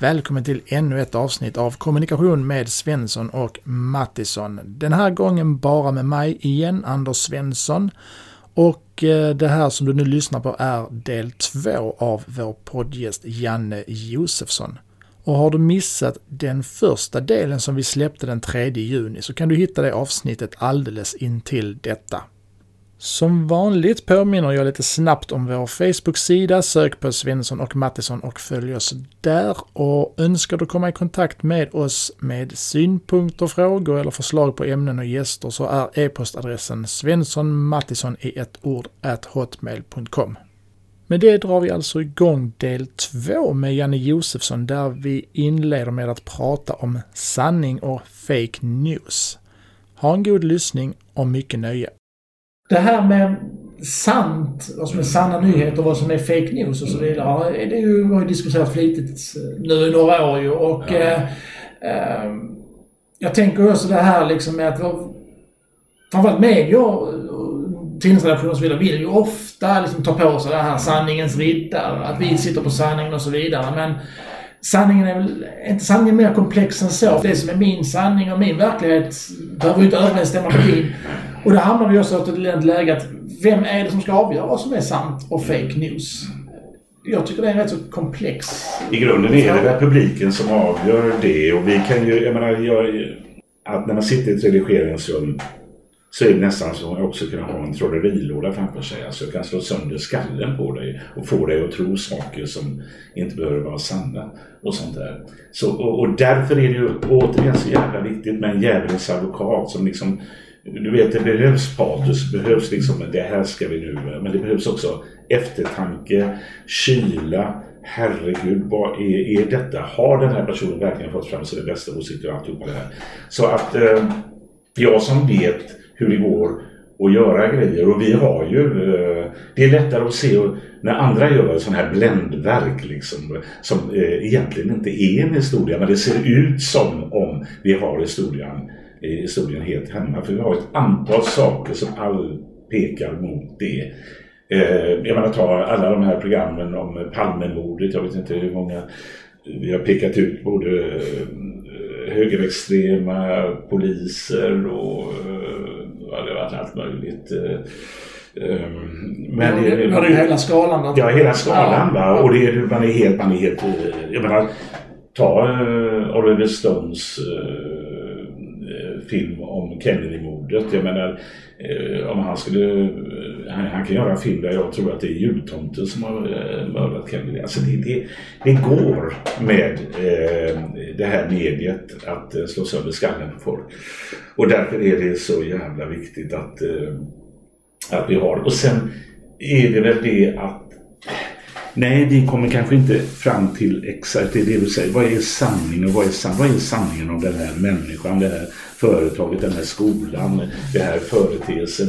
Välkommen till ännu ett avsnitt av Kommunikation med Svensson och Mattisson. Den här gången bara med mig igen, Anders Svensson. Och eh, det här som du nu lyssnar på är del två av vår poddgäst Janne Josefsson. Och har du missat den första delen som vi släppte den 3 juni så kan du hitta det avsnittet alldeles intill detta. Som vanligt påminner jag lite snabbt om vår Facebook-sida. Sök på Svensson och Mattisson och följ oss där. Och önskar du komma i kontakt med oss med synpunkter, frågor eller förslag på ämnen och gäster så är e-postadressen svenssonmattisson i ett ord at hotmail.com. Med det drar vi alltså igång del två med Janne Josefsson där vi inleder med att prata om sanning och fake news. Ha en god lyssning och mycket nöje. Det här med sant, vad som är sanna nyheter och vad som är fake news och så vidare. Det är ju, har ju diskuterats flitigt nu i några år ju och ja. eh, eh, jag tänker också det här liksom med att framförallt medier tidningsredaktioner och så vidare vill ju ofta liksom ta på sig det här sanningens riddare. Att vi sitter på sanningen och så vidare. Men sanningen är väl är inte sanningen mer komplex än så. Det som är min sanning och min verklighet behöver ju inte överensstämma med din. Och då hamnar vi också i ett läge att vem är det som ska avgöra vad som är sant och fake news? Jag tycker det är en rätt så komplex... I grunden är det väl publiken som avgör det och vi kan ju, jag menar, jag, att när man sitter i ett redigeringsrum så är det nästan som att också kunna ha en trollerilåda framför sig. Alltså jag kan slå sönder skallen på dig och få dig att tro saker som inte behöver vara sanna och sånt där. Så, och, och därför är det ju återigen så jävla viktigt med en djävulens advokat som liksom du vet, det behövs patos, det behövs liksom det här ska vi nu, men det behövs också eftertanke, kyla, herregud, vad är, är detta? Har den här personen verkligen fått fram sina bästa åsikter och alltihopa det här? Så att eh, jag som vet hur det går att göra grejer och vi har ju, eh, det är lättare att se när andra gör sådana här bländverk liksom, som eh, egentligen inte är en historia, men det ser ut som om vi har historien i historien helt hemma. För vi har ett antal saker som all pekar mot det. Eh, jag menar ta alla de här programmen om Palmemordet. Jag vet inte hur många vi har pekat ut både eh, högerextrema poliser och eh, ja, det har varit allt möjligt. Men det, det, det, hela skalan? Ja, hela skalan. Ja. Va? Och det, man är helt, man är helt, jag menar, ta Oliver Stones film om Kennedy-mordet. Jag menar, eh, om han skulle... Han, han, kan göra en film där jag tror att det är jultomten som har eh, mördat Kennedy. Alltså det, det, det går med eh, det här mediet att eh, slå sönder skallen på folk. Och därför är det så jävla viktigt att, eh, att vi har Och sen är det väl det att Nej, vi kommer kanske inte fram till exakt det, du säger. Vad är sanning och vad är, san vad är sanningen om den här människan, det här företaget, den här skolan, den här företeelsen?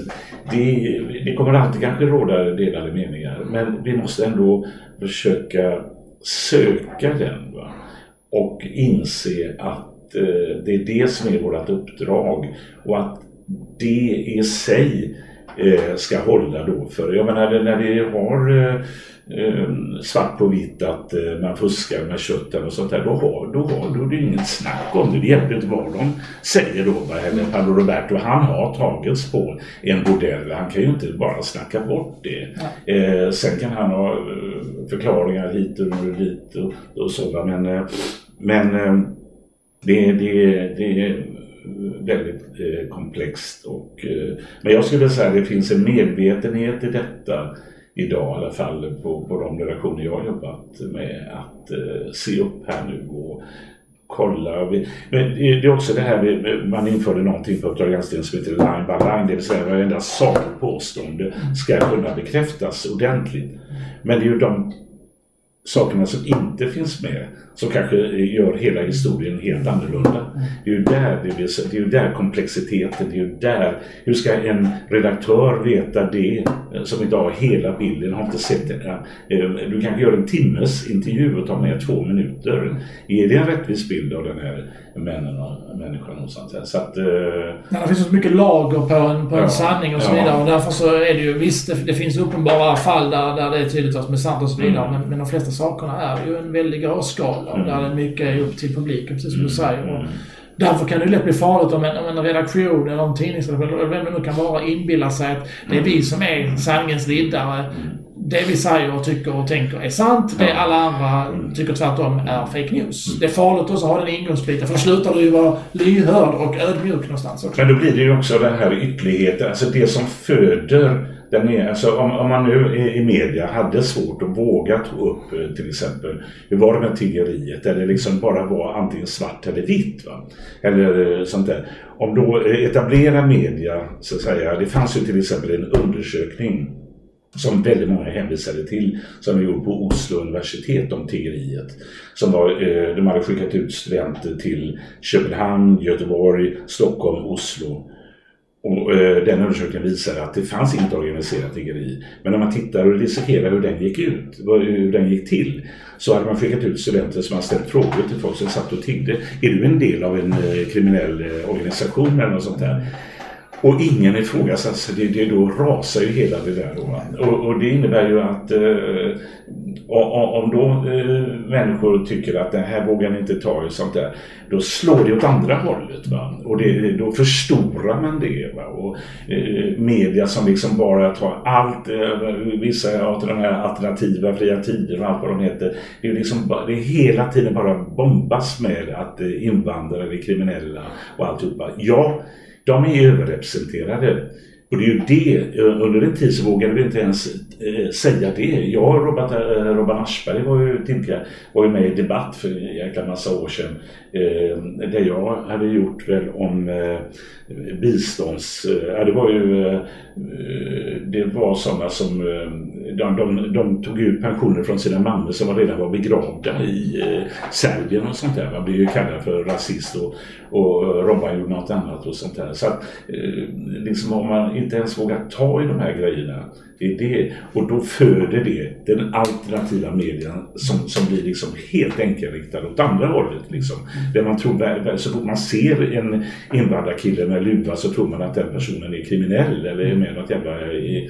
Det, det kommer alltid kanske råda delade meningar, men vi måste ändå försöka söka den va? och inse att eh, det är det som är vårt uppdrag och att det i sig eh, ska hålla då för, jag menar när vi har eh, svart på vitt att eh, man fuskar med köttet och sånt där. Då har, då har då är det inget snack om det. Det hjälper inte vad de säger då. Eller Paolo Roberto, han har tagits på en bordell. Han kan ju inte bara snacka bort det. Ja. Eh, sen kan han ha eh, förklaringar hit och dit och, och så. Men, eh, men eh, det, det, det är väldigt komplext. Och, men jag skulle säga att det finns en medvetenhet i detta idag i alla fall på, på de relationer jag har jobbat med att eh, se upp här nu och kolla. Men det är också det här med, man införde någonting på Uppdrag granskning som heter line by line, det vill säga varenda sakligt påstående ska kunna bekräftas ordentligt. Men det är ju de sakerna som inte finns med som kanske gör hela historien helt annorlunda. Det är ju där, det, är, det är ju där komplexiteten, det är ju där, hur ska en redaktör veta det som inte har hela bilden, har inte sett det. Eh, du kanske gör en timmes intervju och tar med två minuter. Är det en rättvis bild av den här männen och människan och sånt här? Så att, uh... ja, det finns så mycket lager på en, på en ja, sanning och så vidare och därför så är det ju visst, det, det finns uppenbara fall där, där det är tydligt vad som är sant och så vidare mm. men, men de flesta sakerna är ju en väldig gråskala mm. där det mycket är upp till publiken, precis som du säger. Och Därför kan det lätt bli farligt om en, om en redaktion eller en tidningsredaktion, eller vem det nu kan vara, inbillar sig att det är vi som är sanningens riddare. Det vi säger och tycker och tänker är sant. Det alla andra tycker tvärtom är fake news. Det är farligt också att ha den ingångsbiten, för då slutar du ju vara lyhörd och ödmjuk någonstans också. Men då blir det ju också den här ytterligheten, alltså det som föder den är, alltså om, om man nu i, i media hade svårt att våga ta upp eh, till exempel hur var det med tiggeriet där det liksom bara var antingen svart eller vitt. Va? Eller eh, sånt där. Om då eh, etablerar media så att säga, det fanns ju till exempel en undersökning som väldigt många hänvisade till, som vi gjorde på Oslo universitet om tiggeriet. Som var, eh, de hade skickat ut studenter till Köpenhamn, Göteborg, Stockholm, Oslo och, eh, den undersökningen visar att det fanns inget organiserat tiggeri. Men om man tittar och dissekerar hur den gick ut, hur den gick till, så hade man skickat ut studenter som hade ställt frågor till folk som satt och tiggde. Är du en del av en eh, kriminell eh, organisation eller något sånt där? Och ingen ifrågasätter, det, det då rasar ju hela det där då. Och, och det innebär ju att eh, om då eh, människor tycker att det här vågar ni inte ta i sånt där, då slår det åt andra hållet. Va? Och det, då förstorar man det. Va? Och eh, media som liksom bara tar allt, eh, vissa av de här alternativa fria tider och allt vad de heter. Det är, liksom, det är hela tiden bara bombas med att eh, invandrare är kriminella och alltihopa. Ja, de är överrepresenterade. Och det är ju det, under en tid så vågade vi inte ens eh, säga det. Jag och Robert, eh, Robban Aschberg var ju tidigare var ju med i debatt för en jäkla massa år sedan. Eh, det jag hade gjort väl om eh, bistånds... Eh, det var ju... Eh, det var sådana som... Eh, de, de, de, tog ut pensioner från sina mammor som redan var begravda i eh, Serbien och sånt där. Man blev ju kallad för rasist och, och Robban gjorde något annat och sånt där. Så att eh, liksom om man inte ens vågar ta i de här grejerna det är det. Och då föder det den alternativa medien som, som blir liksom helt enkelriktad åt andra hållet. Liksom. Där man tror, så fort man ser en invandrarkille med luva så tror man att den personen är kriminell eller är med i något jävla eh,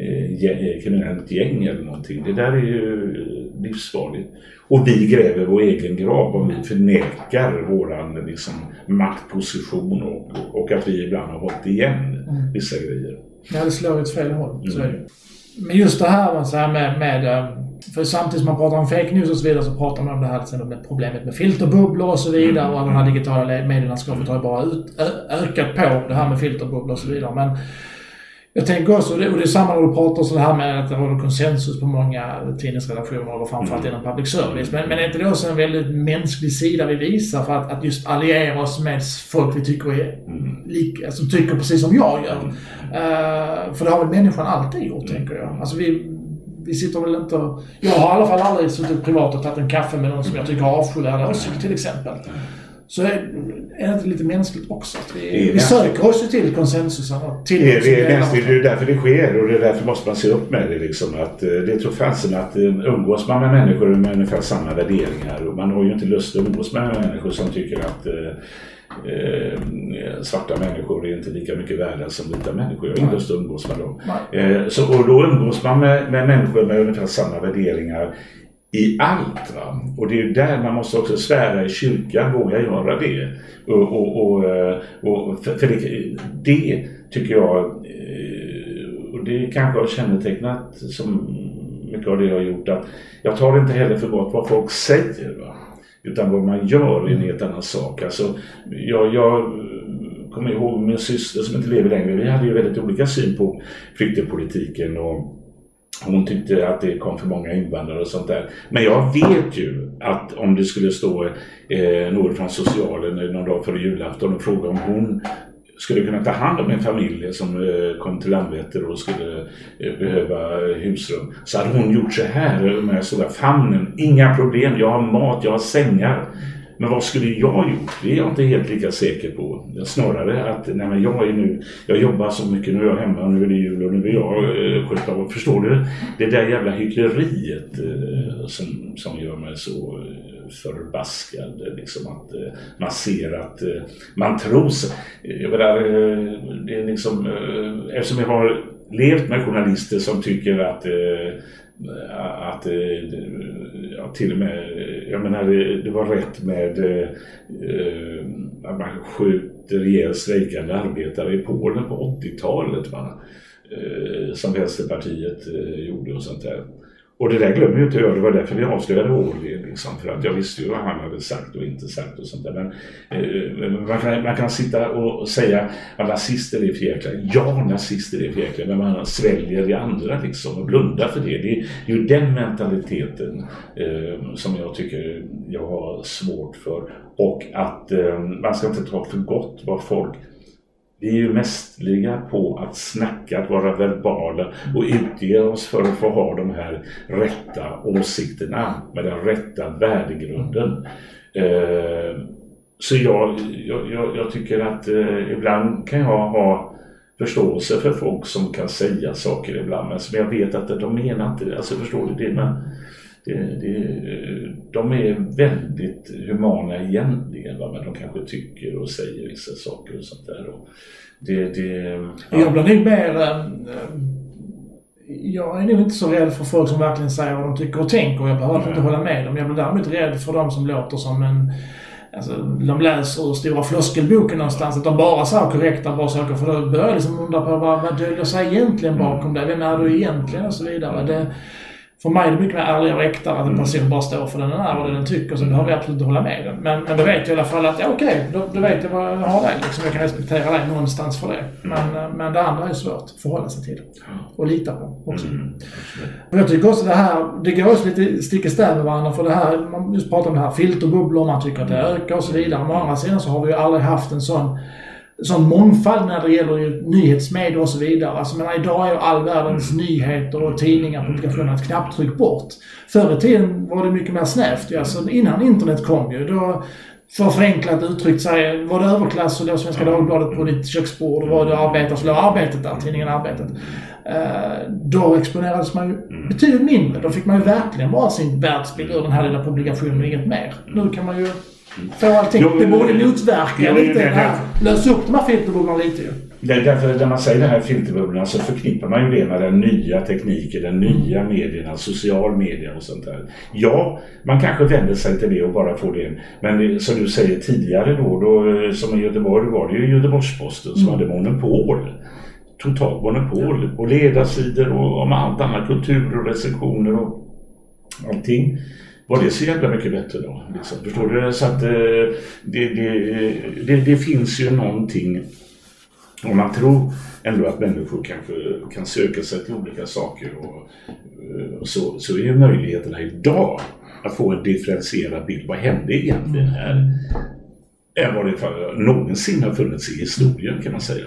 eh, kriminellt gäng eller någonting. Det där är ju livsfarligt. Och vi gräver vår egen grav om vi förnekar våran liksom, maktposition och, och att vi ibland har hållit igen mm. vissa grejer. Det slår åt fel håll. Så är det. Men just det här, så här med, med eh, för samtidigt som man pratar om fake news och så vidare så pratar man om det här med problemet med filterbubblor och så vidare. Och alla de här digitala medielandskapet har ju bara ut, ökat på det här med filterbubblor och så vidare. Men jag tänker också, och det är samma när du pratar så här med att det råder konsensus på många tidningsredaktioner och framförallt mm. inom public service. Men, men är inte det också en väldigt mänsklig sida vi visar för att, att just alliera oss med folk vi tycker är lika, alltså tycker precis som jag gör. Uh, för det har väl människan alltid gjort, tänker jag. Alltså vi, vi sitter väl inte Jag har i alla fall aldrig suttit privat och tagit en kaffe med någon som jag tycker har avskyvärda åsikter till exempel så är, är det inte lite mänskligt också? Att vi, vi söker oss ju till konsensusen och till det, det, är mänskligt, det är därför det sker och det är därför måste man se upp med det. Liksom, att, eh, det tror fasen att eh, umgås man med människor med ungefär samma värderingar och man har ju inte lust att umgås med människor som tycker att eh, Eh, svarta människor är inte lika mycket värda som vita människor. Jag har ingen lust att umgås med dem. Eh, så, och då umgås man med, med människor med ungefär samma värderingar i allt. Va? Och det är där man måste också svära i kyrkan, våga göra det. Och, och, och, eh, och för, för det, det, tycker jag, eh, och det kanske har kännetecknat som mycket av det jag har gjort, att jag tar inte heller för gott vad folk säger. Va? Utan vad man gör är en helt annan sak. Alltså, jag, jag kommer ihåg min syster som inte lever längre. Vi hade ju väldigt olika syn på flyktingpolitiken och hon tyckte att det kom för många invandrare och sånt där. Men jag vet ju att om det skulle stå eh, någon från socialen någon dag före julafton och fråga om hon skulle kunna ta hand om en familj som eh, kom till Landvetter och skulle eh, behöva eh, husrum. Så hade hon gjort så här med stora famnen. Inga problem, jag har mat, jag har sängar. Men vad skulle jag gjort? Det är jag inte helt lika säker på. Snarare att nej men jag är nu, jag jobbar så mycket, nu är jag hemma, nu är det jul och nu vill jag eh, sköta av. Förstår du? Det där jävla hyckleriet eh, som, som gör mig så eh, förbaskad. Liksom att eh, man ser att eh, man tror sig. Jag menar, eh, det är liksom, eh, eftersom jag har levt med journalister som tycker att eh, Eh, att eh, ja, till och med, jag menar det, det var rätt med eh, att man skjuter ihjäl strejkande arbetare i Polen på 80-talet. Eh, som Vänsterpartiet eh, gjorde och sånt där. Och det där glömmer ju inte jag. Det var därför vi avslöjade Årve. Liksom, för att jag visste ju vad han hade sagt och inte sagt och sånt där. Men eh, man, kan, man kan sitta och säga att nazister är förjäkliga. Ja, nazister är förjäkliga. Men man sväljer det andra liksom och blundar för det. Det är, det är ju den mentaliteten eh, som jag tycker jag har svårt för. Och att eh, man ska inte ta för gott vad folk vi är ju mästerliga på att snacka, att vara verbala och utge oss för att få ha de här rätta åsikterna med den rätta värdegrunden. Eh, så jag, jag, jag, tycker att eh, ibland kan jag ha förståelse för folk som kan säga saker ibland men som jag vet att de menar inte det. Alltså förstår du det? Men, det, det, de är väldigt humana egentligen, va? men de kanske tycker och säger vissa saker och sånt där. Och det, det, ja. Jag blir nog mer... Äh, jag är nog inte så rädd för folk som verkligen säger vad de tycker och tänker. Jag behöver inte hålla med dem. Jag blir däremot rädd för de som låter som en Alltså, de läser ur stora floskelboken någonstans, att de bara säger korrekta bra saker. För då börjar jag liksom undra på vad, vad döljer sig egentligen bakom det? Vem är du egentligen? Och så vidare. Det, för mig är det mycket mer ärligare och äkta att en mm. person bara står för den den är och det den tycker. Så behöver jag absolut inte hålla med den. Men, men då vet jag i alla fall att, ja okej, okay, då, då, vet jag vad jag har dig. Liksom, jag kan respektera dig någonstans för det. Men, eh, men det andra är svårt att förhålla sig till. Och lita på också. Mm. Jag tycker också det här, det går också lite stick i stäv med varandra. För det här, man just pratar om det här filterbubblor, man tycker att det ökar och så vidare. Men å andra sidan så har vi ju aldrig haft en sån sån mångfald när det gäller nyhetsmedier och så vidare. Alltså, men idag är ju all världens mm. nyheter och tidningar och publikationer ett knapptryck bort. Förr i tiden var det mycket mer snävt. Alltså, innan internet kom ju, då för förenklat uttryckt sig, var det överklass så låg Svenska Dagbladet på ditt köksbord och var det arbetare så låg Arbetet där, tidningen Arbetet. Uh, då exponerades man ju mm. betydligt mindre. Då fick man ju verkligen bara sin världsbild ur den här lilla publikationen och inget mer. Nu kan man ju få allting. Jo, det borde motverka lite det här. Lösa upp de här filterbubblorna lite ju. Det är därför när man säger de här filterbubblorna så förknippar man ju det med den nya tekniken, den nya medierna, social media och sånt där. Ja, man kanske vänder sig till det och bara får det. Men som du säger tidigare då, då som i Göteborg var det ju Göteborgs-Posten som mm. hade monopol totalt monopol och ledarsidor och om allt annat, kultur och recensioner och allting var det så jävla mycket bättre då? Liksom, förstår du? Så att eh, det, det, det, det, finns ju någonting om man tror ändå att människor kanske kan söka sig till olika saker och, eh, och så, så är ju möjligheterna idag att få en differentierad bild. Vad hände egentligen här? Än vad det någonsin har funnits i historien kan man säga.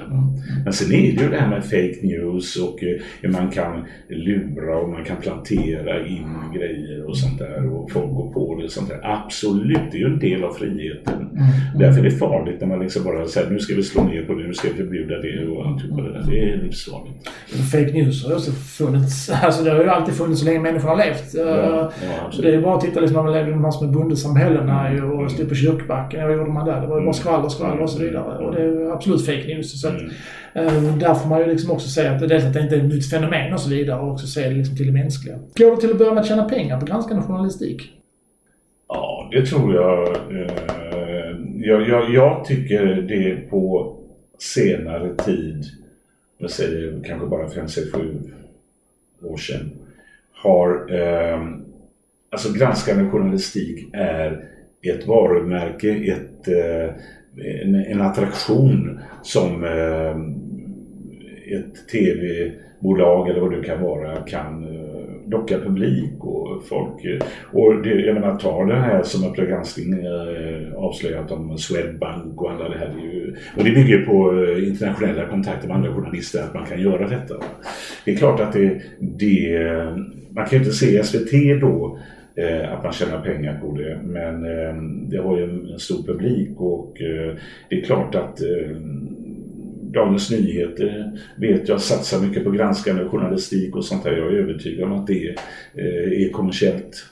Men sen är det ju det här med fake news och eh, man kan lura och man kan plantera in grejer och sånt där och folk går på det och sånt där. Absolut, det är ju en del av friheten. Mm. Därför är det farligt när man liksom bara säger nu ska vi slå ner på det, nu ska vi förbjuda det och alltihop det där. Det är livsfarligt. Fake news har ju också funnits, alltså det har ju alltid funnits så länge människor har levt. Ja, ja, det är bara att titta liksom när man levde i de här små bondesamhällena och stod på kyrkbacken. Vad gjorde man där? Det var ju bara skvaller, skvaller och så vidare. Och det är absolut fake news. Så att, mm. där får man ju liksom också säga att, dels att det inte är ett nytt fenomen och så vidare och också se det liksom till det mänskliga. Går det till att börja med att tjäna pengar på granskande journalistik? Ja, det tror jag. Eh, jag, jag, jag tycker det på senare tid, jag säger kanske bara 5, 6, 7 år sedan, har eh, alltså granskande journalistik är ett varumärke, ett, eh, en, en attraktion som eh, ett tv-bolag eller vad det kan vara kan eh, locka publik och folk. Och det, jag menar, ta det här som Uppdrag granskning eh, avslöjat om Swedbank och alla det här. Det ju, och det bygger på internationella kontakter med andra journalister att man kan göra detta. Det är klart att det, det man kan ju inte se SVT då Eh, att man tjänar pengar på det. Men eh, det har ju en stor publik och eh, det är klart att eh, Dagens Nyheter vet jag satsar mycket på granskande journalistik och sånt där. Jag är övertygad om att det eh, är kommersiellt.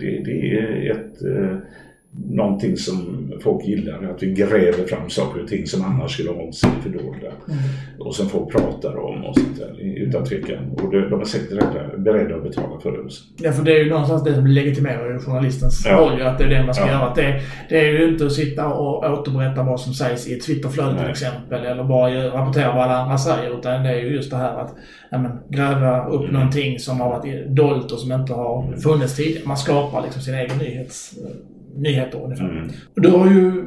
Det, det är ett någonting som folk gillar. Att vi gräver fram saker och ting som annars skulle ha hållit sig fördolda. Mm. Och som folk pratar om och sånt där, utan tvekan. Och de är säkert beredda att betala för det också. Ja, för det är ju någonstans det som legitimerar journalistens ja. roll, att det är det man ska ja. göra. Det, det är ju inte att sitta och återberätta vad som sägs i ett Twitterflöde till exempel, eller bara rapportera vad alla andra säger. Utan det är ju just det här att ja, men, gräva upp mm. någonting som har varit dolt och som inte har funnits tidigare. Man skapar liksom sin egen nyhets nyheter ungefär. Mm. Och du har ju,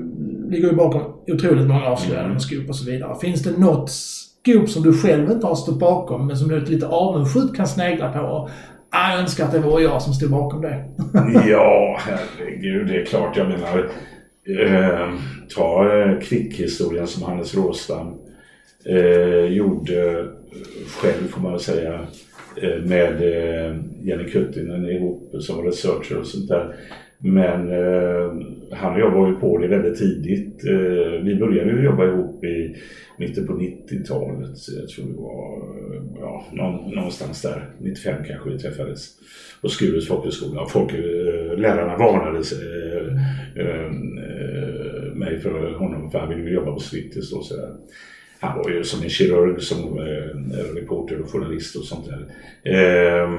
ligger ju bakom otroligt många avslöjanden mm. med skop och så vidare. Finns det något skop som du själv inte har stått bakom men som du lite avundsjuk kan snegla på? Ah, jag önskar att det var jag som stod bakom det. ja, herregud. Det är klart. Jag menar, eh, ta eh, kvickhistorien som Hannes Råstam eh, gjorde själv, får man väl säga, eh, med eh, Jenny Kuttinen ihop som researcher och sånt där. Men eh, han och jag var ju på det väldigt tidigt. Eh, vi började ju jobba ihop i mitten på 90-talet. Jag tror det var eh, ja, någonstans där. 95 kanske vi träffades på Skurus folkhögskola. Folk, eh, lärarna varnade eh, eh, mig för honom för han ville jobba på Swittis och sådär. Han var ju som en kirurg, som eh, reporter och journalist och sånt där. Eh,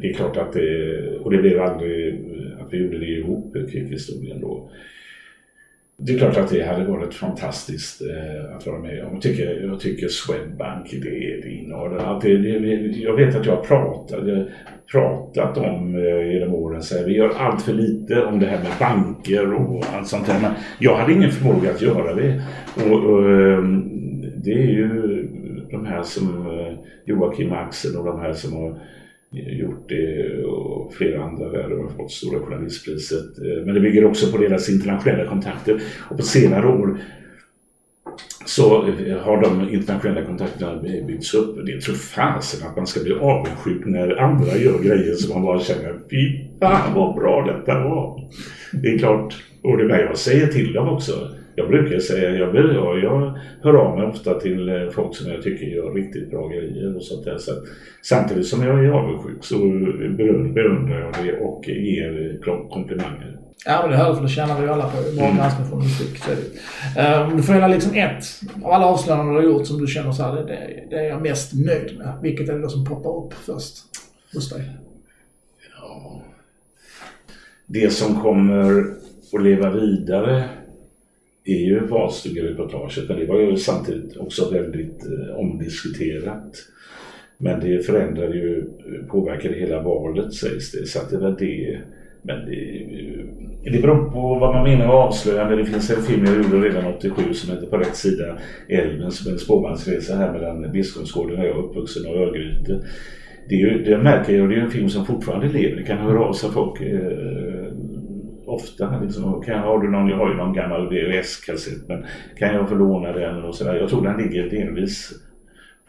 det är klart att det, och det blev aldrig vi gjorde det ihop, krigshistorien då. Det är klart att det hade varit fantastiskt eh, att vara med om. Jag tycker, jag tycker Swedbank, det, det innehåller allt. Det, det, jag vet att jag har pratat, jag pratat om eh, genom åren, så här, vi gör allt för lite om det här med banker och allt sånt där. Men jag hade ingen förmåga att göra det. Och, och ehm, det är ju de här som eh, Joakim Axel och de här som har gjort det och flera andra världar har fått Stora Journalistpriset. Eh, men det bygger också på deras internationella kontakter och på senare år så eh, har de internationella kontakterna byggts upp. Det tror fasen att man ska bli avundsjuk när andra gör grejer som man bara känner fy fan vad bra detta var. Det är klart, och det är jag säger till dem också jag brukar säga, jag, jag, jag hör av mig ofta till eh, folk som jag tycker gör riktigt bra grejer och sånt där. Så samtidigt som jag är avundsjuk så beundrar jag det och ger komplimanger. Ja, men det hör för det tjänar vi alla på. Bra granskning från musik. Så är um, du får liksom ett av alla avslöjanden du har gjort som du känner så här, det, det, det är jag mest nöjd med. Vilket är det då som poppar upp först hos dig? Ja. Det som kommer att leva vidare är ju valstugereportaget men det var ju samtidigt också väldigt eh, omdiskuterat. Men det förändrade ju, eh, påverkade hela valet sägs det, så att det var det. Men det, eh, det beror på vad man menar med avslöjande. Det finns en film jag gjorde redan 87 som heter På rätt sida älven som är en spårvagnsresa här mellan Biskopsgården där jag är uppvuxen och Örgryte. Det, är ju, det märker jag och det är en film som fortfarande lever. Det kan höra av sig folk eh, ofta. Liksom, kan, har du någon, jag har ju någon gammal VHS-kassett men kan jag få låna den och sådär. Jag tror den ligger delvis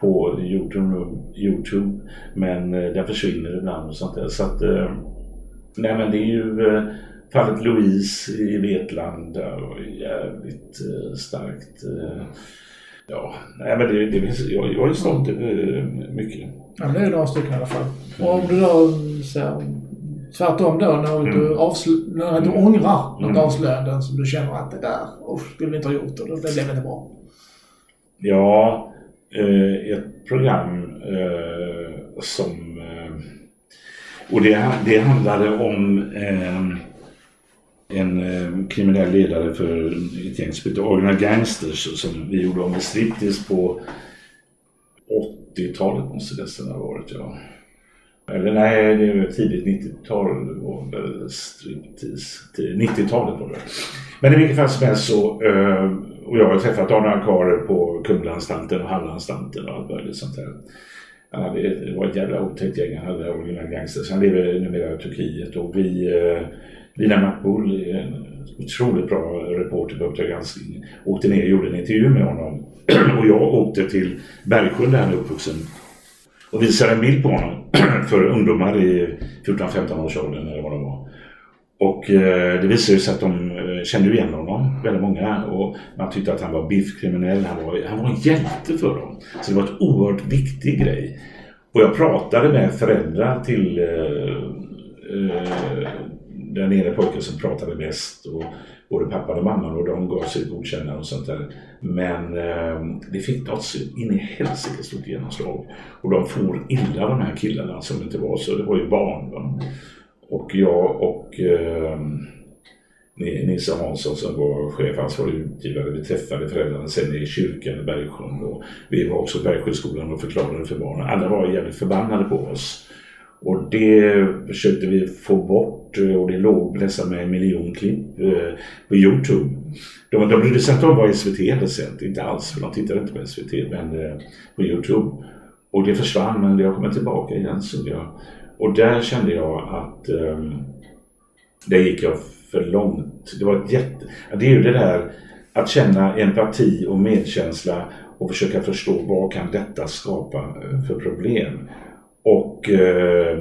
på Youtube, YouTube men eh, den försvinner ibland och sånt där. Så att, eh, nej men det är ju eh, fallet Louise i Vetlanda och jävligt starkt. Ja, nej men det, det, jag, jag är stolt över mycket. Ja, men det är några stycken i alla fall. Och om du då så Tvärtom då när mm. du, avsl- när du mm. ångrar något mm. avslöjande som du känner att det där oh, skulle vi inte ha gjort och det blev inte bra. Ja, eh, ett program eh, som... Eh, och det, det handlade om eh, en eh, kriminell ledare för ett gäng som heter Original Gangsters som vi gjorde om i striptease på 80-talet måste det ha varit. Ja. Eller nej, det är tidigt 90-tal 90-talet var det. Men i vilket fall som helst så, eh, och jag har träffat Arne Akarer på Kumlaanstalten och Hallanstalten och allt möjligt sånt där. Han hade, det var ett jävla otäckt gäng, han hade original gangsters. Han lever numera i Turkiet och vi, eh, Lina Makbul, en otroligt bra reporter på Uppdrag granskning, åkte ner och gjorde en intervju med honom. och jag åkte till Bergsjön där han är uppvuxen och visade en bild på honom för ungdomar i 14-15 års åldern eller vad det var. Och eh, det visade sig att de eh, kände igen honom, väldigt många. Och man tyckte att han var biffkriminell. Han var, han var en hjälte för dem. Så det var en oerhört viktig grej. Och jag pratade med föräldrar till eh, eh den ena pojken som pratade mest och både pappan och mamman och de gav sig godkännande och sånt där. Men eh, det fick något så in i helsike stort genomslag. Och de for illa de här killarna som inte var så, det var ju barn. Va? Och jag och eh, Nisse Hansson som var chef, ansvarig utgivare. Vi träffade föräldrarna sen i kyrkan i Bergsjön och vi var också på Bergsjöskolan och förklarade för barnen. Alla var jävligt förbannade på oss. Och det försökte vi få bort Eh, och det låg nästan med en miljon klipp eh, på Youtube. De, de brydde sig inte om vad SVT hade sänt, inte alls, för de tittade inte på SVT, men eh, på Youtube. Och det försvann, men det har kommit tillbaka igen. Så jag, och där kände jag att eh, där gick jag för långt. Det var ett jätte... Det är ju det där att känna empati och medkänsla och försöka förstå vad kan detta skapa eh, för problem. Och eh,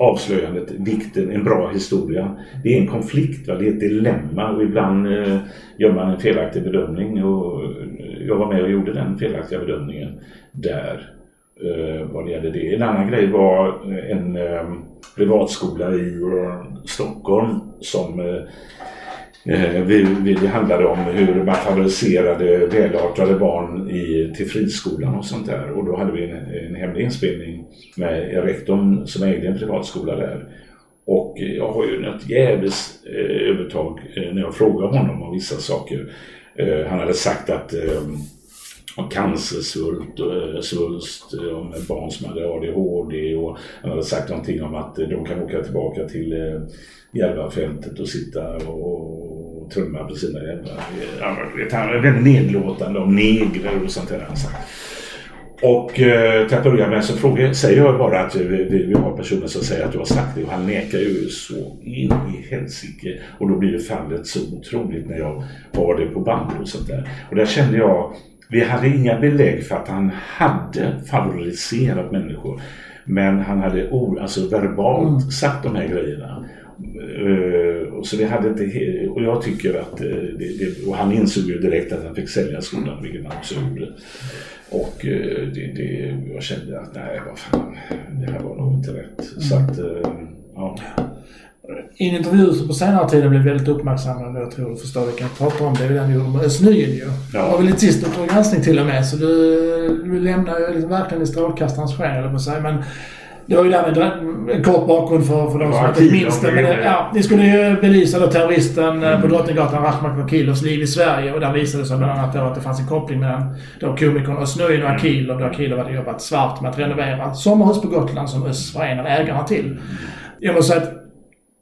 avslöjandet, vikten, en bra historia. Det är en konflikt, va? det är ett dilemma och ibland eh, gör man en felaktig bedömning och eh, jag var med och gjorde den felaktiga bedömningen där eh, vad det gäller det. En annan grej var eh, en eh, privatskola i eh, Stockholm som eh, Eh, vi, vi, det handlade om hur man favoriserade välartade barn i, till friskolan och sånt där. Och då hade vi en, en hemlig inspelning med rektorn som ägde en privatskola där. Och jag har ju något jävligt eh, övertag eh, när jag frågar honom om vissa saker. Eh, han hade sagt att eh, om cancersvult och eh, svulst, eh, om barn som hade ADHD och han hade sagt någonting om att de kan åka tillbaka till eh, Järvafältet och sitta och trumma på sina jävla... Han var väldigt nedlåtande om negrer och sånt där sagt. Och eh, till att börja med så frågar, säger jag bara att vi, vi, vi, har personer som säger att du har sagt det och han nekar ju så in i helsike. Och då blir det fallet så otroligt när jag har det på band och sånt där. Och där kände jag vi hade inga belägg för att han hade favoriserat människor. Men han hade o, alltså verbalt mm. sagt de här grejerna. Uh, så vi hade inte, och jag tycker att, uh, det, och han insåg ju direkt att han fick sälja skolan, vilket han också gjorde. Och uh, det, det, jag kände att nej, vad fan, det här var nog inte rätt. Mm. Så att, ja i en intervju som på senare tid blev väldigt uppmärksammad, jag tror du förstår vilken jag pratar om, det är den du gjorde med Özz ju. Ja. Det var väl ett sist Uppdrag granskning till och med, så du, du lämnar ju liksom verkligen i strålkastarens sken, eller på sig. Men det var ju därmed en kort bakgrund för, för de som inte minns det. Men ja, det skulle ju belysa då terroristen mm. på Drottninggatan, Rahmat Akilovs liv i Sverige. Och där visade det sig bland annat att det fanns en koppling mellan då komikern Özz och Akilov. Då Akilov hade jobbat svart med att renovera sommarhus på Gotland som Özz var en av ägarna till. Jag måste säga att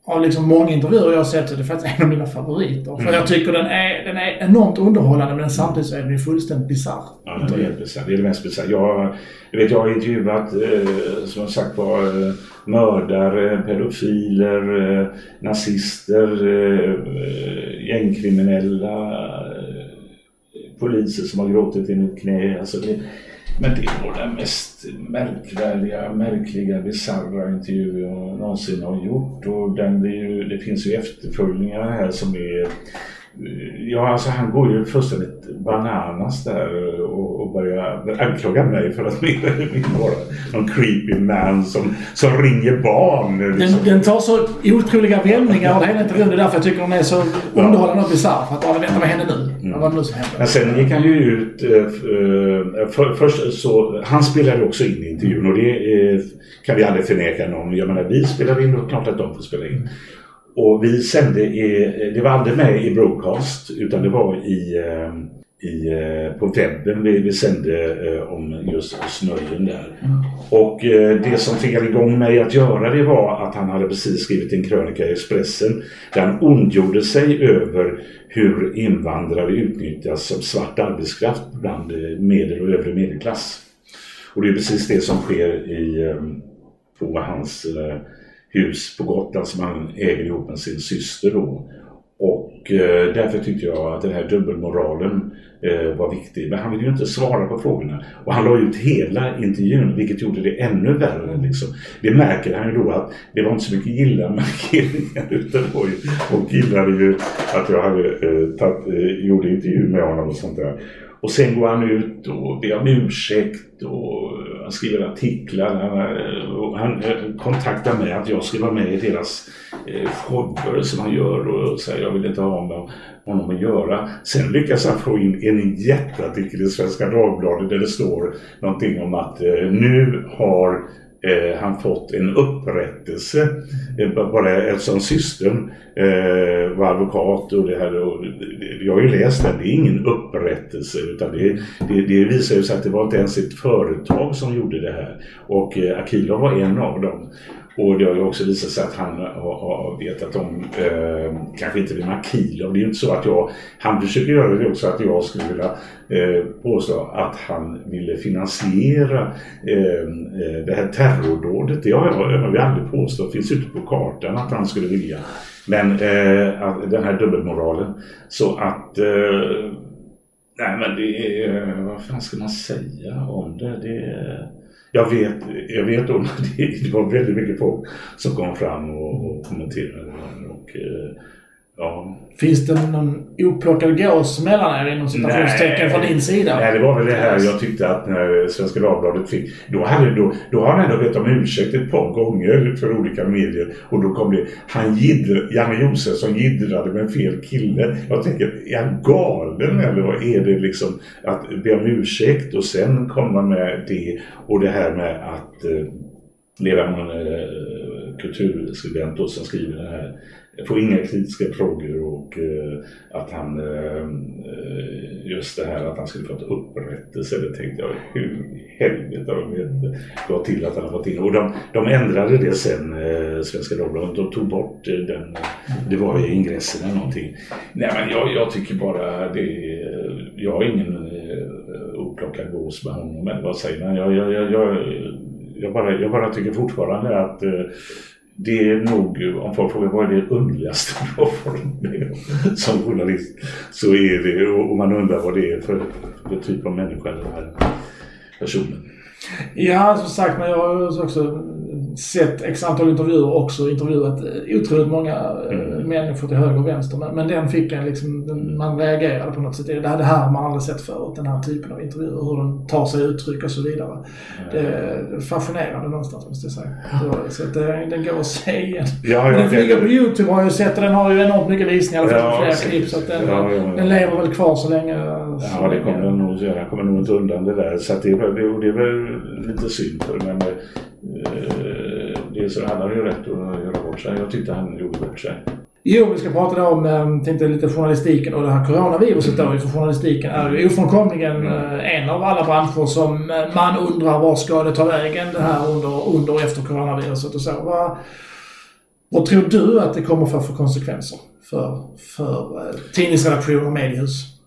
av liksom många intervjuer jag har sett så är det faktiskt en av mina favoriter. Mm. För jag tycker den är, den är enormt underhållande men samtidigt så är den fullständigt bisarr. Ja, den är helt bisarr. Det är det mest bisarra. Jag, jag, vet, jag har intervjuat, eh, som sagt var, eh, mördare, pedofiler, eh, nazister, eh, eh gängkriminella, eh, poliser som har gråtit i mitt knä. Alltså det, men det är nog den mest märkvärdiga, märkliga, bisarra intervju jag någonsin har gjort. Och den det, ju, det finns ju efterföljningar här som är Ja, alltså han går ju fullständigt bananas där och, och börjar anklaga mig för att mer eller mindre vara någon creepy man som, som ringer barn. Liksom. Den, den tar så otroliga vändningar hela intervjun. Det är därför jag tycker den är så underhållande och bisarr. För att bara vänta, vad händer nu? Mm. Vad nu som händer? Men sen gick han ju ut... Eh, för, först så... Han spelade också in i intervjun och det eh, kan vi aldrig förneka någon. Jag menar, vi spelar in och klart att de får spela in. Och vi sände, i, det var aldrig med i broadcast utan det var i, eh, i, eh, på webben vi, vi sände eh, om just snöjen där. Mm. Och det som fick igång mig att göra det var att han hade precis skrivit en krönika i Expressen där han ondgjorde sig över hur invandrare utnyttjas som svart arbetskraft bland medel och övre medelklass. Och det är precis det som sker i, på hans hus på Gotland som han äger ihop med sin syster då. Och eh, därför tyckte jag att den här dubbelmoralen eh, var viktig. Men han ville ju inte svara på frågorna. Och han la ut hela intervjun vilket gjorde det ännu värre. Liksom. Det märker han ju då att det var inte så mycket gilla-markeringar utan det var ju, och gillade ju att jag hade eh, tatt, eh, gjorde intervju med honom och sånt där. Och sen går han ut och ber om ursäkt och han skriver artiklar. Han, eh, han eh, kontaktar mig att jag ska vara med i deras eh, shower som han gör och säger jag vill inte ha med honom att göra. Sen lyckas han få in en jätteartikel i Svenska Dagbladet där det står någonting om att eh, nu har eh, han fått en upprättelse. Eh, bara eftersom systern eh, var advokat och det här. Och, jag har ju läst det, det är ingen upprättelse utan det, det, det visar ju sig att det var inte ens ett företag som gjorde det här. Och eh, Akilov var en av dem. Och det har ju också visat sig att han har, har vetat om, eh, kanske inte vid Akilov, det är ju inte så att jag, han försöker göra det också att jag skulle vilja eh, påstå att han ville finansiera eh, eh det här terrordådet. Det har jag, jag har aldrig påstått, finns ute på kartan att han skulle vilja. Men eh, den här dubbelmoralen. Så att eh, Nej men det är, vad fan ska man säga om det? det är, jag vet, jag vet om att det var väldigt mycket folk som kom fram och, och kommenterade. Och, och Ja. Finns det någon oplockad gås mellan er inom citationstecken från din sida? Nej, det var väl det här jag tyckte att när Svenska Dagbladet fick... Då, hade, då, då har han ändå bett om ursäkt ett par gånger för olika medier. Och då kom det... Han jiddr, Janne Josefsson jiddrade med fel kille. Jag tänker, är han galen eller vad är det liksom? Att be om ursäkt och sen komma med det och det här med att eh, leva med en eh, kulturskribent då som skriver det här får inga kritiska frågor och eh, att han eh, eh, just det här att han skulle fått upprättelse. Det tänkte jag, hur i helvete har de gått till att han har fått in? Och de, de ändrade det sen, eh, Svenska Dagbladet. De tog bort eh, den, det var i ingressen eller någonting. Nej men jag, jag tycker bara det jag har ingen eh, oplockad gås med honom eller vad säger man? Jag, jag, jag, jag, jag, bara, jag bara tycker fortfarande att eh, det är nog, om folk frågar vad är det underligaste du har varit med som journalist, så är det, och man undrar vad det är för, för typ av människa den här personen. Ja, som sagt, men jag har också sett x antal intervjuer också intervjuat otroligt många eh, mm. människor till höger och vänster. Men, men den fick en liksom, den, man reagerade på något sätt. Det, här har man aldrig sett förut, den här typen av intervjuer. Hur den tar sig uttryck och så vidare. Mm. Det är fascinerande någonstans måste jag säga. Så att den går att se igen. Ja, men den ligger på YouTube har jag sett och den har ju enormt mycket visningar. I alla fall flera klipp. Så att den, ja, ja, den lever väl kvar så länge. Så ja, det kommer den nog göra. Kommer nog inte undan det där. Så det, det, det är väl lite synd för men eh, så hade han ju rätt att göra bort sig. Jag tyckte han gjorde bort sig. Jo, vi ska prata då om eh, tänkte lite journalistiken och det här coronaviruset mm. då. För journalistiken är ju ofrånkomligen mm. Eh, en av alla branscher som eh, man undrar var ska det ta vägen det här under, under och efter coronaviruset och så. Vad, vad tror du att det kommer få för konsekvenser för, för tidningsredaktioner och mediehus?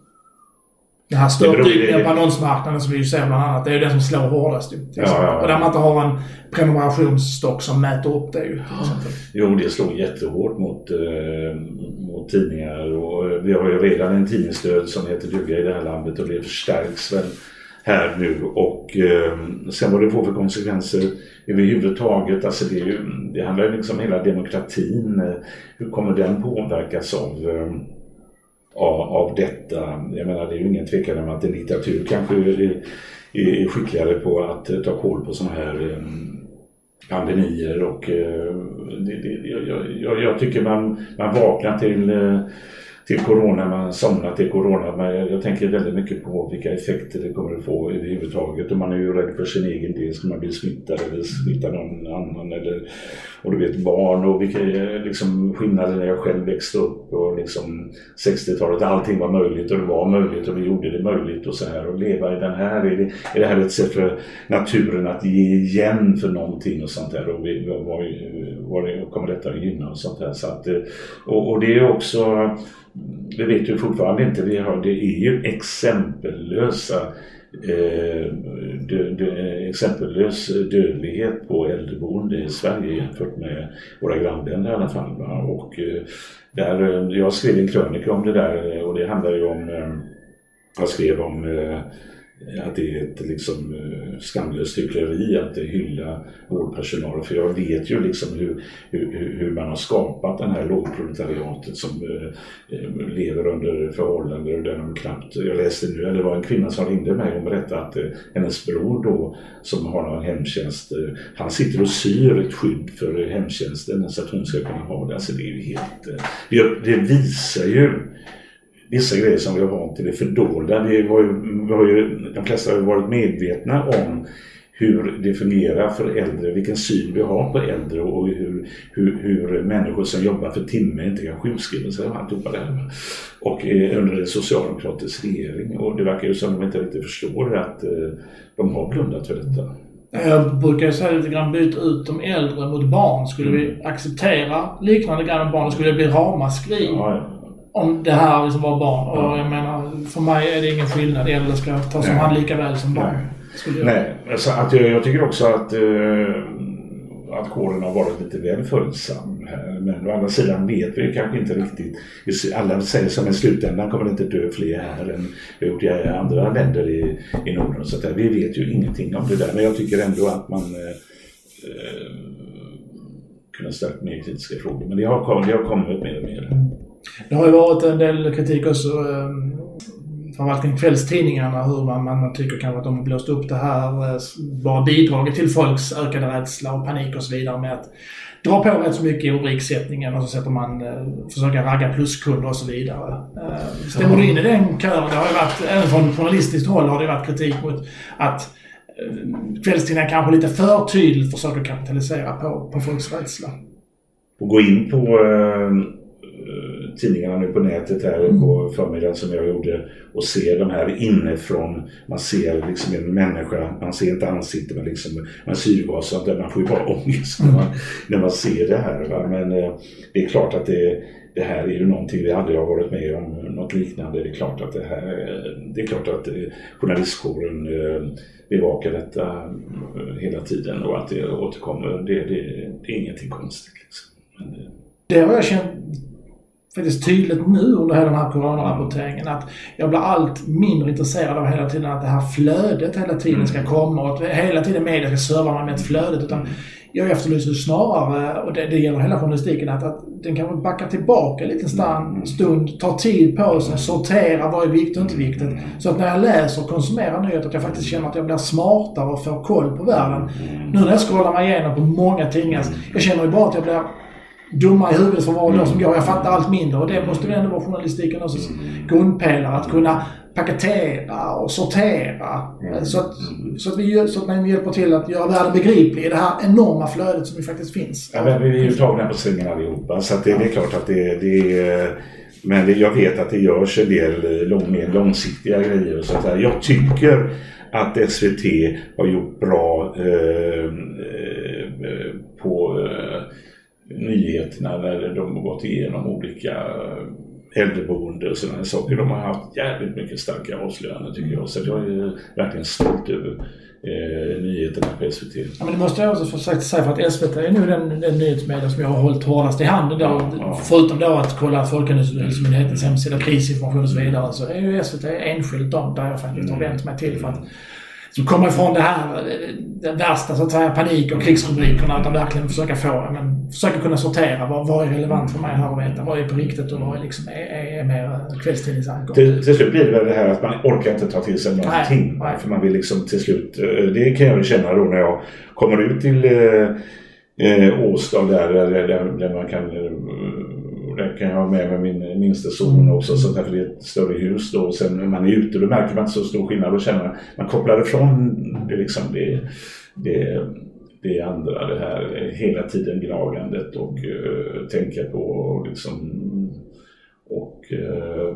Den här störtdykningen på annonsmarknaden som vi ju ser bland annat, det är ju den som slår hårdast ju. Ja, ja, Och där man inte har en prenumerationsstock som mäter upp det ju. Jo, det slår jättehårt mot, eh, mot tidningar och eh, vi har ju redan en tidningsstöd som heter duga i det här landet och det förstärks väl här nu och eh, sen vad det får för konsekvenser överhuvudtaget. Alltså det, ju, det handlar ju liksom om hela demokratin. Eh, hur kommer den påverkas av eh, av, av detta. Jag menar det är ju ingen tvekan om att en diktatur kanske är, är skickligare på att eh, ta koll på sådana här eh, pandemier och eh, det, det, jag, jag, jag, tycker man, man vaknar till till corona, man somnar till corona. Men jag, jag, tänker väldigt mycket på vilka effekter det kommer att få överhuvudtaget. Och man är ju rädd för sin egen del. Ska man bli smittad eller smitta någon annan? Eller, och du vet barn och vilka liksom, skillnader när jag själv växte upp och liksom 60-talet. Allting var möjligt och det var möjligt och vi gjorde det möjligt och så här. Och leva i den här. Är det, är det här ett sätt för naturen att ge igen för någonting och sånt där? Och vi, vad, vad kommer detta att gynna och sånt där? Så att, eh, och, och det är också det vet vi fortfarande inte. Vi har, det är ju exempellösa eh, dö, dö, eh, exempellös dödlighet på äldreboende i Sverige jämfört med våra grannländer i alla fall. Va? Och, eh, där, eh, jag skrev en krönika om det där eh, och det handlar ju om, eh, jag skrev om Eh, att det är ett liksom, eh, skamlöst hyckleri att hylla vårdpersonal. För jag vet ju liksom hur, hur, hur man har skapat det här lågproletariatet som eh, eh lever under förhållanden där de knappt... Jag läste nu, eller det var en kvinna som ringde mig och berättade att eh, hennes bror då som har någon hemtjänst, eh, han sitter och syr ett skydd för hemtjänsten så att hon ska kunna ha det. Alltså det är ju helt... Eh, det, det visar ju vissa grejer som vi har vant till är fördolda. Vi har ju, vi har ju, de flesta har ju varit medvetna om hur det fungerar för äldre, vilken syn vi har på äldre och hur, hur, hur människor som jobbar för timme inte kan sjukskriva sig och alltihopa det här. Och eh, under en socialdemokratisk regering. Och det verkar ju som att de inte riktigt förstår att eh, de har blundat för detta. Jag brukar säga lite grann byta ut de äldre mot barn. Skulle mm. vi acceptera liknande grejer med barn skulle det bli ramaskri. Ja, ja om det här liksom var barn. Och jag menar, för mig är det ingen skillnad. Äldre ska tas om hand lika väl som barn. Nej, Nej. Alltså att jag, jag, tycker också att, uh, att kåren har varit lite väl följsam här. Men å andra sidan vet vi kanske inte riktigt. Alla säger som i slutändan kommer det inte dö fler här än gjort i andra länder i, i Norden. Så att, vi vet ju ingenting om det där. Men jag tycker ändå att man uh, kunde ställt mer kritiska frågor. Men det har, det har kommit mer och mer. Det har ju varit en del kritik också ehm, framförallt kring kvällstidningarna hur man, man tycker kanske att de har blåst upp det här, eh, bara bidragit till folks ökade rädsla och panik och så vidare med att dra på rätt så mycket i rubriksättningen och så sätter man, eh, försöka ragga pluskunder och så vidare. Eh, stämmer du in i den kören? Det har ju varit, även från journalistiskt håll har det varit kritik mot att kvällstidningar kanske lite för tydligt försöker kapitalisera på, på folks rädsla. Och gå in på tidningarna nu på nätet här mm. på förmiddagen som jag gjorde och ser de här inifrån. Man ser liksom en människa, man ser inte ansiktet men liksom man syrgas och man får ju bara ångest när man, när man ser det här. Va? Men eh, det är klart att det, det här är ju någonting vi aldrig har varit med om, något liknande. Det är klart att det här, det är klart att eh, journalistkåren eh, bevakar detta eh, hela tiden och att det återkommer. Det, det, det är ingenting konstigt. Liksom. Men, det har jag känt faktiskt tydligt nu under hela den här coronarapporteringen att jag blir allt mindre intresserad av hela tiden att det här flödet hela tiden ska mm. komma och att hela tiden media ska serva mig med ett flödet. Utan jag efterlyser snarare, och det, det gäller hela journalistiken, att, att den kan backa tillbaka lite stan, mm. stund, ta tid på sig, sortera vad är viktigt och inte viktigt. Så att när jag läser och konsumerar nyheter att jag faktiskt känner att jag blir smartare och får koll på världen. Nu när jag scrollar mig igenom på många tidningar, jag känner ju bara att jag blir dumma i huvudet för varje dag som går. Jag fattar allt mindre och det måste väl ändå vara journalistiken också grundpelare. Att kunna paketera och sortera. Så att, så att, vi, så att man hjälper till att göra världen begriplig i det här enorma flödet som ju faktiskt finns. Ja, men vi är ju tagna på svängen allihopa så det, det, är klart att det, det är men det, jag vet att det görs en del lång, mer långsiktiga grejer. Och sånt där. Jag tycker att SVT har gjort bra eh, på eh, nyheterna när de har gått igenom olika äldreboende och sådana saker. De har haft jävligt mycket starka avslöjanden tycker jag. Så jag är verkligen stolt över eh, nyheterna på SVT. Ja, men det måste jag också få sagt säga för att SVT är nu den, den nyhetsmedia som jag har hållit hårdast i handen. Då, ja, ja. Förutom då att kolla Folkhälsomyndighetens hemsida, krisinformation och så vidare, så är ju SVT enskilt de där jag faktiskt har mm. vänt mig till för att som kommer ifrån det här, den värsta så att säga, panik och krigsrubrikerna. Utan verkligen försöka få, men, försöka kunna sortera vad, vad är relevant för mig här och veta. Vad är på riktigt och vad är, liksom, är, är, är mer kvällstidningsankor. Till, till slut blir det väl det här att man orkar inte ta till sig någonting. Nej, nej. För man vill liksom till slut, eh, det kan jag ju känna då när jag kommer ut till eh, eh Åstad där, där, där man kan eh, där kan jag ha med mig min minsta son också, så därför det är ett större hus då. Och sen när man är ute då märker man inte så stor skillnad. Då känner man, man kopplar ifrån det liksom. Det, det, det andra, det här hela tiden gnagandet och uh, tänka på och liksom och, uh,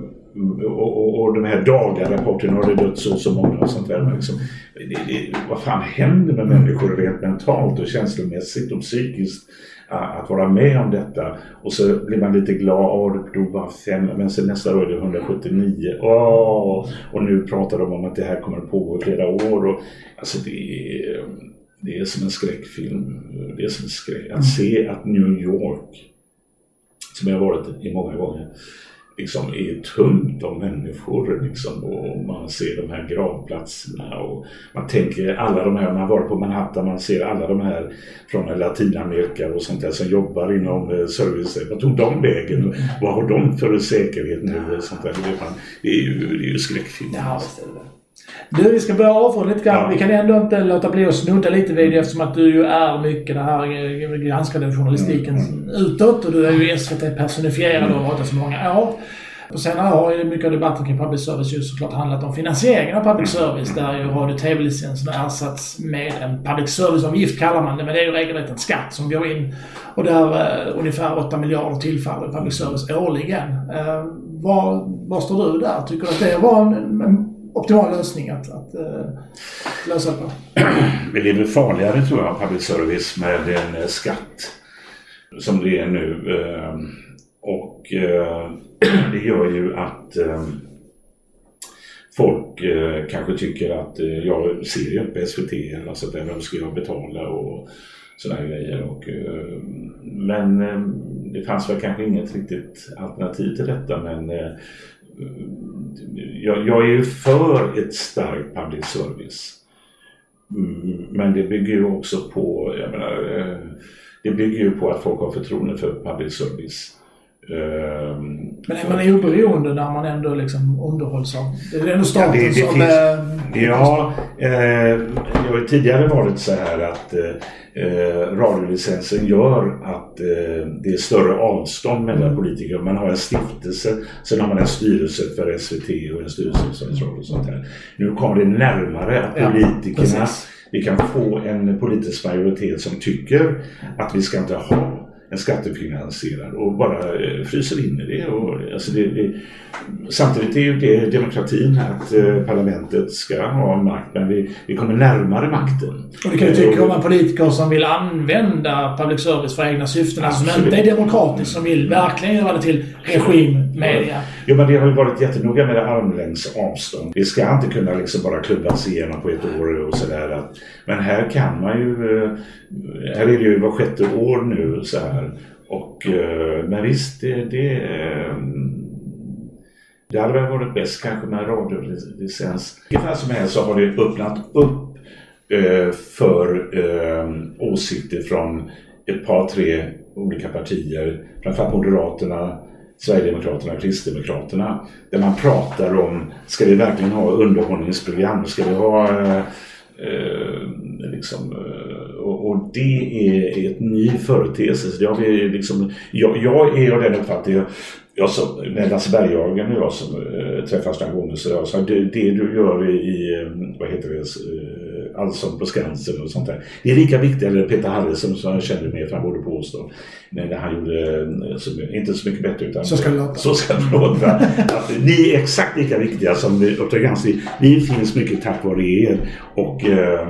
och, och, och, de här dagliga rapporterna, har det dött så så många och sånt där. Liksom, det, det, vad fan händer med människor rent mentalt och känslomässigt och psykiskt? att vara med om detta. Och så blir man lite glad, åh det dog bara fem, men sen nästa år är det 179. Åh! Och nu pratar de om att det här kommer att pågå i flera år. Och, alltså det är, det är som en skräckfilm. Det är som en skräck. Att se att New York, som jag har varit i många gånger, liksom är tömt av människor liksom, och man ser de här gravplatserna och man tänker alla de här, man har varit på Manhattan, man ser alla de här från Latinamerika och sånt där som jobbar inom eh, service. Vad tog de vägen? Vad har de för säkerhet nu? Sånt där. Det, är ju, det är ju skräckfilm. Ja, du, vi ska börja avrunda lite grann. Ja. Vi kan ändå inte låta bli att snudda lite vid det eftersom att du ju är mycket den här eh, granskade journalistiken mm. utåt och du är ju SVT personifierad och har varit så många år. På senare har ju mycket av debatten kring public service just såklart handlat om finansieringen av public service där ju radio och tv-licensen ersatts med en public service-avgift kallar man det, men det är ju regelrätt en skatt som går in och där uh, ungefär 8 miljarder tillfaller public service årligen. Uh, var, var står du där? Tycker du att det var en, en optimal lösning att, att uh, lösa det på? Vi lever farligare tror jag, public service med en eh, skatt som det är nu. Ehm, och eh, det gör ju att ehm, folk kanske tycker att jag ser ju inte på SVT, alltså där vem ska jag betala och sådana grejer. Och, ehm, men det fanns väl kanske inget riktigt alternativ till detta men jag, jag, är ju för ett starkt public service. Mm, men det bygger ju också på, jag menar, eh, det bygger ju på att folk har förtroende för public service. Ehm, men är man oberoende när man ändå liksom underhålls av... Det är ändå staten ja, det, det som... Finns, ja, eh, det har tidigare varit så här att eh, radiolicensen gör att eh, det är större avstånd mellan mm. politiker. Man har en stiftelse, sen har man en styrelse för SVT och en styrelse för Sveriges Radio och sånt här. Nu kommer det närmare att politikerna, ja, vi kan få en politisk majoritet som tycker att vi ska inte ha en skattefinansierad och bara eh, fryser in i det. Och, alltså det, det samtidigt är ju det demokratin att eh, parlamentet ska ha makt men vi, vi kommer närmare makten. Och det kan ju tycka om en politiker som vill använda public service för egna syften, alltså som inte är demokratisk, som vill verkligen göra det till regimmedia. Jo men det har ju varit jättenoga med det armlängds avstånd. Det ska inte kunna liksom bara klubbas igenom på ett år och sådär. Men här kan man ju, eh, här är det ju var sjätte år nu så här. Och, eh, men visst, det, det, eh, det hade väl varit bäst kanske med radiolicens. Ungefär som helst så har det öppnat upp för åsikter från ett par, tre olika partier, framförallt Moderaterna, Sverigedemokraterna och Kristdemokraterna. Där man pratar om, ska vi verkligen ha underhållningsprogram? Ska vi ha eh, eh liksom, eh, och, och, det är ett ny företeelse. Så det har vi liksom, jag, jag är av den uppfattningen jag så, när Lasse Berghagen och jag som, eh, äh, träffades den gången så jag sa det, det du gör i, i eh, vad heter det, eh, Allsång på Skansen och sånt där. Det är lika viktigt, eller Peter Harrison som jag kände med från både påstå. När han gjorde, eh, så, inte så mycket bättre utan Så ska det låta. Så ska det låta. att ni är exakt lika viktiga som Uppdrag granskning. Ni finns mycket tack vare er. Och eh,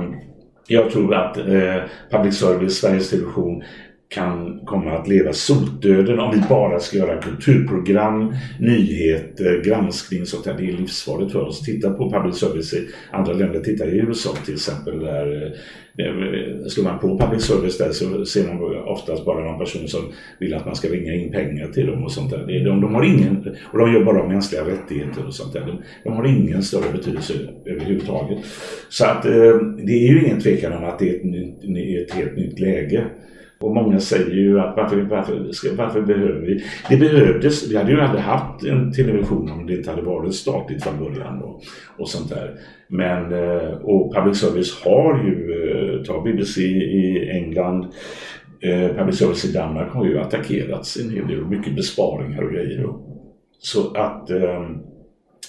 jag tror att eh, public service, Sveriges Television kan komma att leva sotdöden om vi bara ska göra kulturprogram, nyheter, granskning sånt där. Det är livsfarligt för oss. Titta på public service i andra länder. Titta i USA till exempel. Där, eh, slår man på public service där så ser man oftast bara någon person som vill att man ska ringa in pengar till dem och sånt där. De, de har ingen, och de gör bara mänskliga rättigheter och sånt där. De, de har ingen större betydelse överhuvudtaget. Så att eh, det är ju ingen tvekan om att det är ett, ett helt nytt läge. Och många säger ju att varför, varför, ska, varför behöver vi? Det behövdes. Vi hade ju aldrig haft en television om det inte hade varit statligt från början och, och sånt där. Men, eh, och public service har ju, eh, ta BBC i England, eh, public service i Danmark har ju attackerats en hel del och mycket besparingar och grejer. Så att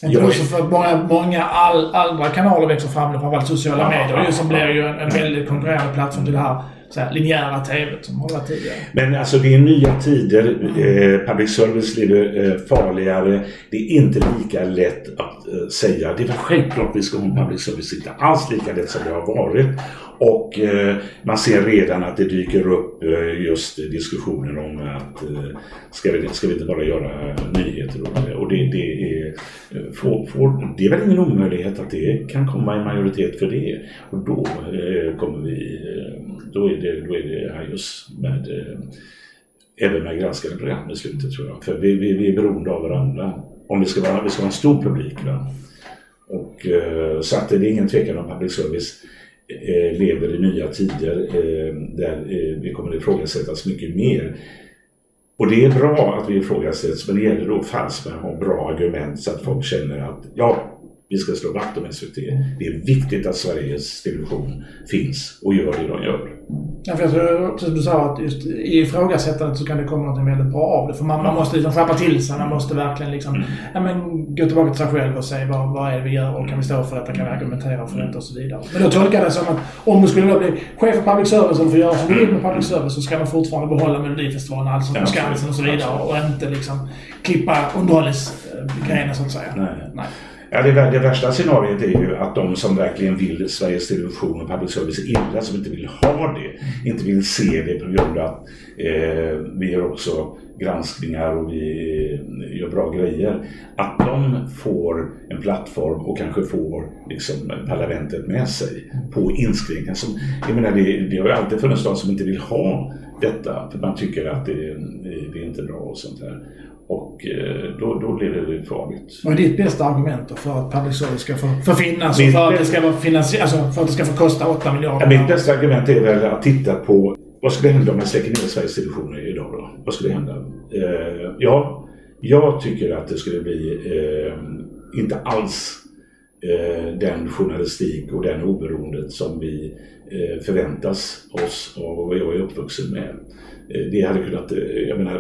inte också för många, många all, andra kanaler växer fram, framförallt sociala medier, ja, som blir ju en, en väldigt konkurrerande plattform till det här så här, linjära TV som har varit tidigare. Men alltså det är nya tider. Eh, public service lever eh, farligare. Det är inte lika lätt att eh, säga. Det är väl självklart vi ska ha en public service. Inte alls lika lätt som det har varit. Och eh, man ser redan att det dyker upp eh, just diskussioner om att eh, ska, vi, ska vi inte bara göra nyheter? Och, och det, det, är, eh, får, får, det är väl ingen omöjlighet att det kan komma en majoritet för det. Och då eh, kommer vi, eh, då är det, då är det just med även med granskade program i slutet tror jag. För vi, vi, vi är beroende av varandra. Om vi ska vara, vi ska vara en stor publik. Va? Och, så att det är ingen tvekan om public service Eh, lever i nya tider eh, där eh, vi kommer att ifrågasättas mycket mer. Och det är bra att vi ifrågasätts men det gäller då falskt med att ha bra argument så att folk känner att ja, vi ska slå vakt om SVT. Det är viktigt att Sveriges Television finns och gör det de gör. Ja, för jag tror som du sa att just i ifrågasättandet så kan det komma något väldigt bra av det. För man, man måste liksom skärpa till sig. Man måste verkligen liksom, mm. ja, men, gå tillbaka till sig själv och säga vad, vad är det vi gör och kan vi stå för detta? Kan vi argumentera för detta och så vidare. Men då tolkar det som att om du skulle då bli chef för public service och få göra som du vill med public service så ska man fortfarande behålla Melodifestivalen, Allsång på Skansen och så vidare och inte liksom klippa underhållningsgrejerna så att säga. Nej. Nej. Ja, det, det, värsta scenariot är ju att de som verkligen vill Sveriges Television och public service illa, som inte vill ha det, inte vill se det på grund av att eh, vi gör också granskningar och vi eh, gör bra grejer. Att de får en plattform och kanske får liksom, parlamentet med sig på inskränkningar. Som, jag menar, det, det har ju alltid funnits de som inte vill ha detta för man tycker att det, eh, det är inte bra och sånt där. Och eh, då, då blir det farligt. Vad är ditt bästa argument för att public service ska få, få finnas och för att, det ska vara alltså för att det ska få kosta 8 miljarder? Ja, mitt bästa argument är väl att titta på vad skulle hända om man släcker ner Sveriges Televisioner idag då? Vad skulle hända? Eh, ja, jag tycker att det skulle bli eh, inte alls eh, den journalistik och den oberoendet som vi eh, förväntas oss av vad jag är uppvuxen med. Eh, det hade kunnat, jag menar,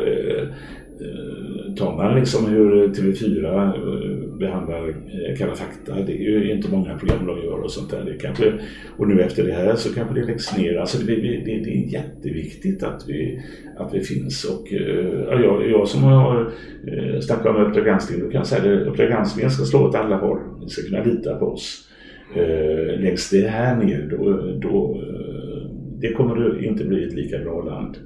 Eh, tar man liksom hur TV4 eh, behandlar eh, Kalla fakta, det är ju inte många program de gör och sånt där. Det kanske, och nu efter det här så kanske det läggs ner. Alltså det, det, det är jätteviktigt att vi, att vi finns. Och ja, jag, jag som har snackat om Uppdrag granskning, då kan jag säga att Uppdrag granskningen ska slå åt alla håll. Ni ska kunna lita på oss. Läggs det här ner då, då det kommer inte bli ett lika bra land.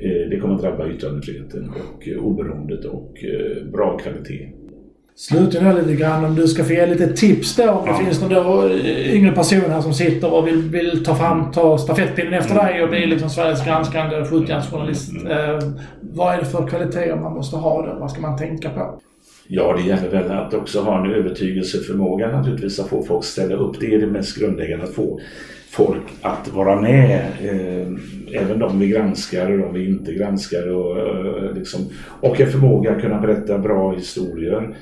Eh, det kommer att drabba yttrandefriheten och eh, oberoendet och eh, bra kvalitet. Slutligen lite grann om du ska få ge lite tips då. Om det ja. finns några yngre personer här som sitter och vill, vill ta fram, ta stafettpinnen efter mm. dig och bli liksom Sveriges granskande 70-journalist. Mm. Eh, vad är det för kvaliteter man måste ha då? Vad ska man tänka på? Ja, det gäller väl att också ha en övertygelseförmåga naturligtvis, att få folk att ställa upp. Det är det mest grundläggande, att få folk att vara med. Eh, även de vi granskar och de vi inte granskar. Och, eh, liksom, och en förmåga att kunna berätta bra historier.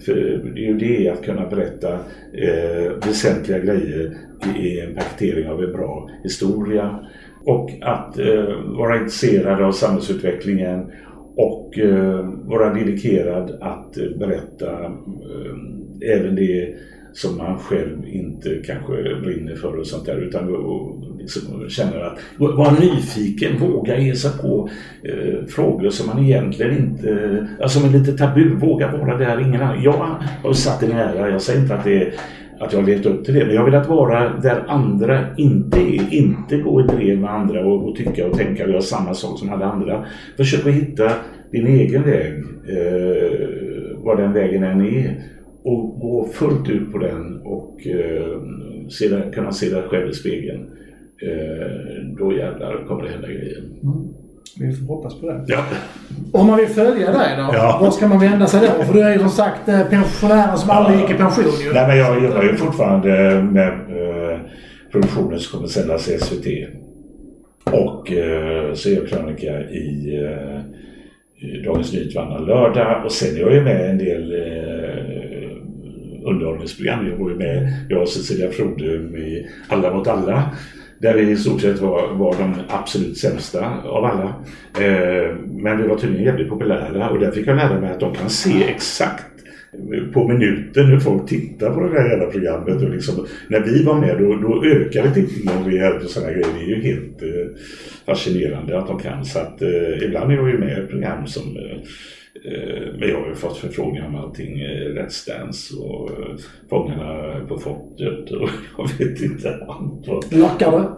För det är ju det, att kunna berätta eh, väsentliga grejer i en paketering av en bra historia. Och att eh, vara intresserad av samhällsutvecklingen och eh, vara dedikerad att eh, berätta eh, även det som man själv inte kanske brinner för och sånt där utan liksom känner att vara nyfiken, våga ge sig på eh, frågor som man egentligen inte, alltså som är lite tabu, våga vara där ingen annan. Jag har satt en ära, jag säger inte att det är att jag har levt upp till det. Men jag har velat vara där andra inte är. Inte gå i drev med andra och, och tycka och tänka och göra samma sak som alla andra. Försök att hitta din egen väg, eh, vad den vägen än är och gå fullt ut på den och eh, se där, kunna se dig själv i spegeln. Eh, då jävlar kommer det hända grejer. Mm. Vi får hoppas på det. Ja. Om man vill följa dig då, ja. var ska man vända sig då? För du är ju som sagt eh, pensionären som aldrig gick i pension ju. Nej, men jag jobbar ju fortfarande med eh, produktionen som kommer sändas i SVT. Och eh, så är jag krönika i eh, Dagens Nyheter varannan lördag och sen är jag ju med en del eh, underhållningsprogram. Jag var ju med, jag och Cecilia Frodum i Alla mot alla. Där vi i stort sett var, var de absolut sämsta av alla. Eh, men vi var tydligen jävligt populära och där fick jag lära mig att de kan se exakt på minuten hur folk tittar på det här jävla programmet. Och liksom, när vi var med då, då ökade tittningen rejält och sådana grejer. Det är ju helt eh, fascinerande att de kan. Så att eh, ibland är jag ju med i program som Eh, men jag har ju fått förfrågningar om allting, eh, Let's Dance och eh, Fångarna på fortet och jag vet inte allt. Lockar det?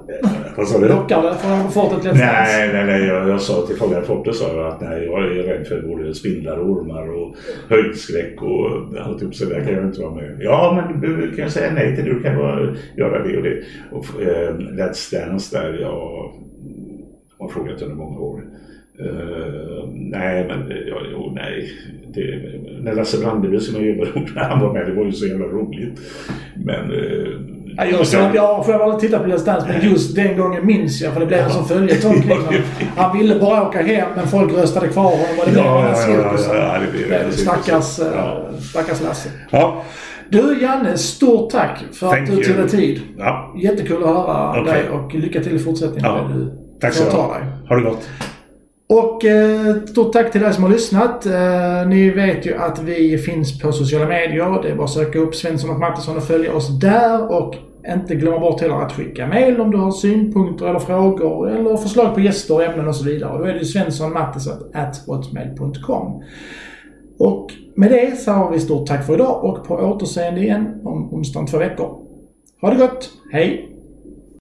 Vad sa du? Lockar det från fortet Let's Dance? Nej, nej, nej. Jag, jag sa till Fångarna på fortet sa jag att nej, jag är rädd för både spindlar och ormar och höjdskräck och alltihop så där kan jag inte vara med. Ja, men du kan säga nej till det. Du kan bara göra det och det. Och eh, Let's Dance där jag har frågat under många år. Uh, nej, men ja, jo, nej. Det, när Lasse Brandeby som överord, när han var med, det var ju så jävla roligt. Men... Uh, Ja, jag, så, ja, för jag var titta på Let's Dance, men just den gången minns jag för det blev en sån följetong honom. Han ville bara åka hem, men folk röstade kvar honom. Och det blev Ja, ja, ja, ja, det blir det. Stackars, eh, Ja. stackars Lasse. ja, Du Janne, stort tack för Thank att du tog dig tid. ja. Jättekul att höra Okej. dig och lycka till i fortsättningen Ja. du Tack så mycket. dig. Ha det gott. Och eh, stort tack till er som har lyssnat. Eh, ni vet ju att vi finns på sociala medier. Det är bara att söka upp Svensson och Mattisson och följa oss där. Och inte glömma bort heller att skicka mail om du har synpunkter eller frågor eller förslag på gäster och ämnen och så vidare. Då är det ju svenssonmattisson.hotmail.com. Och med det så har vi stort tack för idag och på återseende igen om onsdagen två veckor. Ha det gott! Hej!